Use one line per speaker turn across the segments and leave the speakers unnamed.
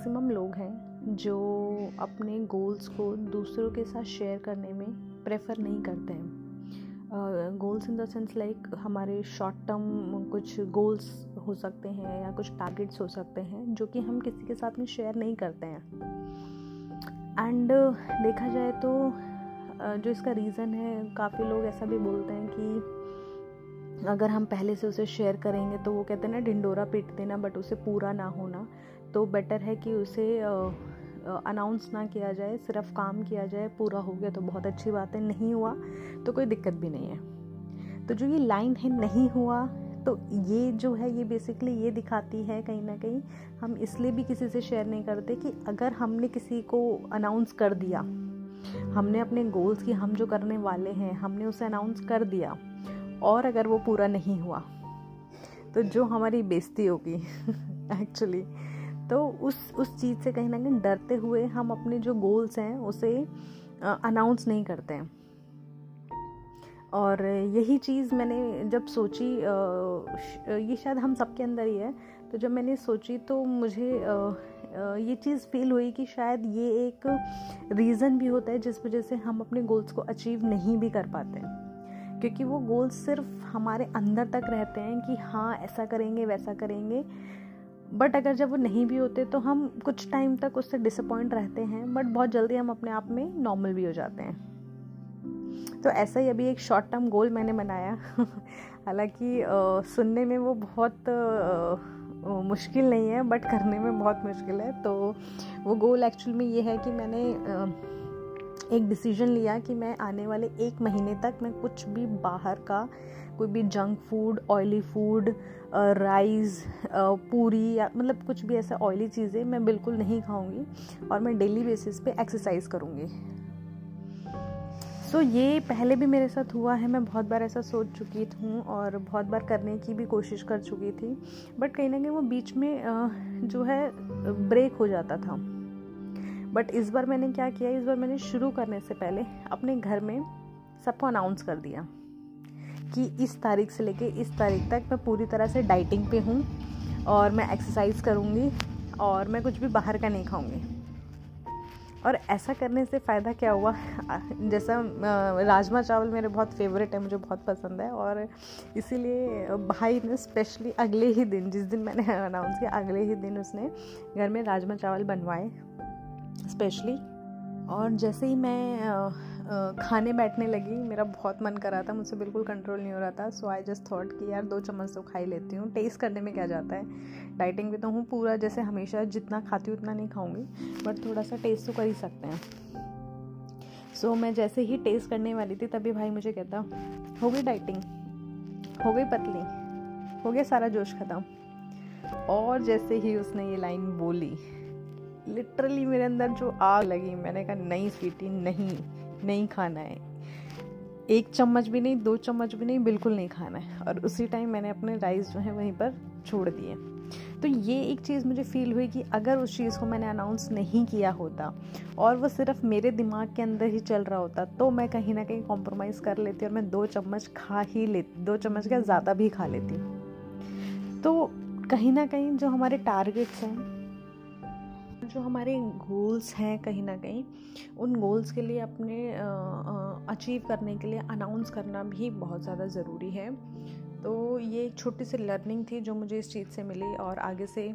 Maximum लोग हैं जो अपने गोल्स को दूसरों के साथ शेयर करने में प्रेफर नहीं करते हैं। Goals in the sense like हमारे शॉर्ट टर्म कुछ गोल्स हो सकते हैं या कुछ टारगेट्स हो सकते हैं जो कि हम किसी के साथ में शेयर नहीं करते हैं। एंड uh, देखा जाए तो uh, जो इसका रीज़न है काफ़ी लोग ऐसा भी बोलते हैं कि अगर हम पहले से उसे शेयर करेंगे तो वो कहते हैं ना ढिंडोरा पीट देना बट उसे पूरा ना होना। तो बेटर है कि उसे अनाउंस ना किया जाए, सिर्फ़ काम किया जाए, पूरा हो गया तो बहुत अच्छी बात है, नहीं हुआ तो कोई दिक्कत भी नहीं है। तो जो ये लाइन है, नहीं हुआ तो ये जो है, ये बेसिकली ये दिखाती है कहीं ना कहीं, हम इसलिए भी किसी से शेयर नहीं करते कि अगर हमने किसी को अनाउंस कर दिया, हमने अपने गोल्स की हम जो करने वाले हैं, हमने उसे अनाउंस कर दिया, और अगर वो पूरा नहीं हुआ तो जो हमारी बेइज्जती होगी एक्चुअली तो उस उस चीज़ से कहीं ना कहीं डरते हुए हम अपने जो गोल्स हैं, उसे अनाउंस नहीं करते हैं। और यही चीज़ मैंने जब सोची ये शायद हम सबके अंदर ही है तो जब मैंने सोची तो मुझे ये चीज़ फील हुई कि शायद ये एक रीज़न भी होता है जिस वजह से हम अपने गोल्स को अचीव नहीं भी कर पाते क्योंकि वो गोल्स सिर्फ़ हमारे अंदर तक रहते हैं कि हाँ ऐसा करेंगे, वैसा करेंगे। बट अगर जब वो नहीं भी होते तो हम कुछ टाइम तक उससे डिसअपॉइंट रहते हैं बट बहुत जल्दी हम अपने आप में नॉर्मल भी हो जाते हैं। तो ऐसा ही अभी एक शॉर्ट टर्म गोल मैंने बनाया। हालाँकि सुनने में वो बहुत आ, मुश्किल नहीं है बट करने में बहुत मुश्किल है। तो वो गोल एक्चुअल में ये है कि मैंने आ, एक डिसीज़न लिया कि मैं आने वाले एक महीने तक मैं कुछ भी बाहर का कोई भी junk food oily food rice पूरी या मतलब कुछ भी ऐसा ऑयली चीज़ें मैं बिल्कुल नहीं खाऊँगी और मैं डेली बेसिस पे एक्सरसाइज करूँगी। सो so, ये पहले भी मेरे साथ हुआ है मैं बहुत बार ऐसा सोच चुकी हूँ और बहुत बार करने की भी कोशिश कर चुकी थी बट कहीं ना कहीं वो बीच में जो है ब्रेक हो जाता था। बट इस बार मैंने क्या किया, इस बार मैंने शुरू करने से पहले अपने घर में सबको अनाउंस कर दिया कि इस तारीख से लेके इस तारीख तक मैं पूरी तरह से डाइटिंग पे हूँ और मैं एक्सरसाइज करूँगी और मैं कुछ भी बाहर का नहीं खाऊँगी। और ऐसा करने से फ़ायदा क्या हुआ? जैसा राजमा चावल मेरे बहुत फेवरेट है, मुझे बहुत पसंद है और इसीलिए भाई ने स्पेशली अगले ही दिन, जिस दिन मैंने अनाउंस किया, अगले ही दिन उसने घर में राजमा चावल बनवाए। स्पेशली और जैसे ही मैं खाने बैठने लगी मेरा बहुत मन कर रहा था मुझसे बिल्कुल कंट्रोल नहीं हो रहा था सो आई जस्ट थॉट कि यार दो चम्मच तो खा ही लेती हूँ। टेस्ट करने में क्या जाता है? डाइटिंग भी तो हूँ पूरा जैसे हमेशा जितना खाती हूँ उतना नहीं खाऊँगी बट थोड़ा सा टेस्ट तो कर ही सकते हैं। सो so, मैं जैसे ही टेस्ट करने वाली थी तभी भाई मुझे कहता हो गई डाइटिंग हो गई पतली हो गया सारा जोश ख़त्म। और जैसे ही उसने ये लाइन बोली लिटरली मेरे अंदर जो आग लगी, मैंने कहा, नहीं स्वीटी नहीं नहीं खाना है। एक चम्मच भी नहीं, दो चम्मच भी नहीं, बिल्कुल नहीं खाना है। और उसी टाइम मैंने अपने राइस जो है वहीं पर छोड़ दिए। तो ये एक चीज़ मुझे फील हुई कि अगर उस चीज़ को मैंने अनाउंस नहीं किया होता, और वो सिर्फ़ मेरे दिमाग के अंदर ही चल रहा होता तो मैं कहीं ना कहीं कॉम्प्रोमाइज़ कर लेती और मैं दो चम्मच खा ही लेती दो चम्मच क्या, ज़्यादा भी खा लेती। तो कहीं ना कहीं जो हमारे टारगेट्स हैं जो हमारे गोल्स हैं कहीं ना कहीं उन गोल्स के लिए अपने अचीव करने के लिए अनाउंस करना भी बहुत ज़्यादा ज़रूरी है। तो ये एक छोटी सी लर्निंग थी जो मुझे इस चीज़ से मिली और आगे से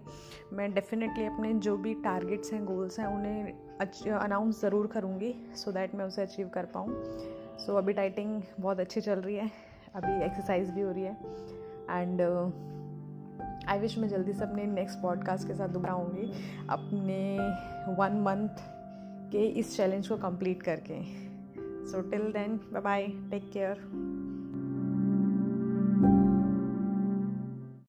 मैं डेफिनेटली अपने जो भी टारगेट्स हैं गोल्स हैं उन्हें अनाउंस ज़रूर करूँगी सो दैट मैं उसे अचीव कर पाऊँ। सो so, अभी डाइटिंग बहुत अच्छी चल रही है अभी एक्सरसाइज भी हो रही है एंड आई विश मैं जल्दी से अपने नेक्स्ट पॉडकास्ट के साथ दोबारा आऊँगी। अपने वन मंथ के इस चैलेंज को कंप्लीट करके। So till then bye bye take care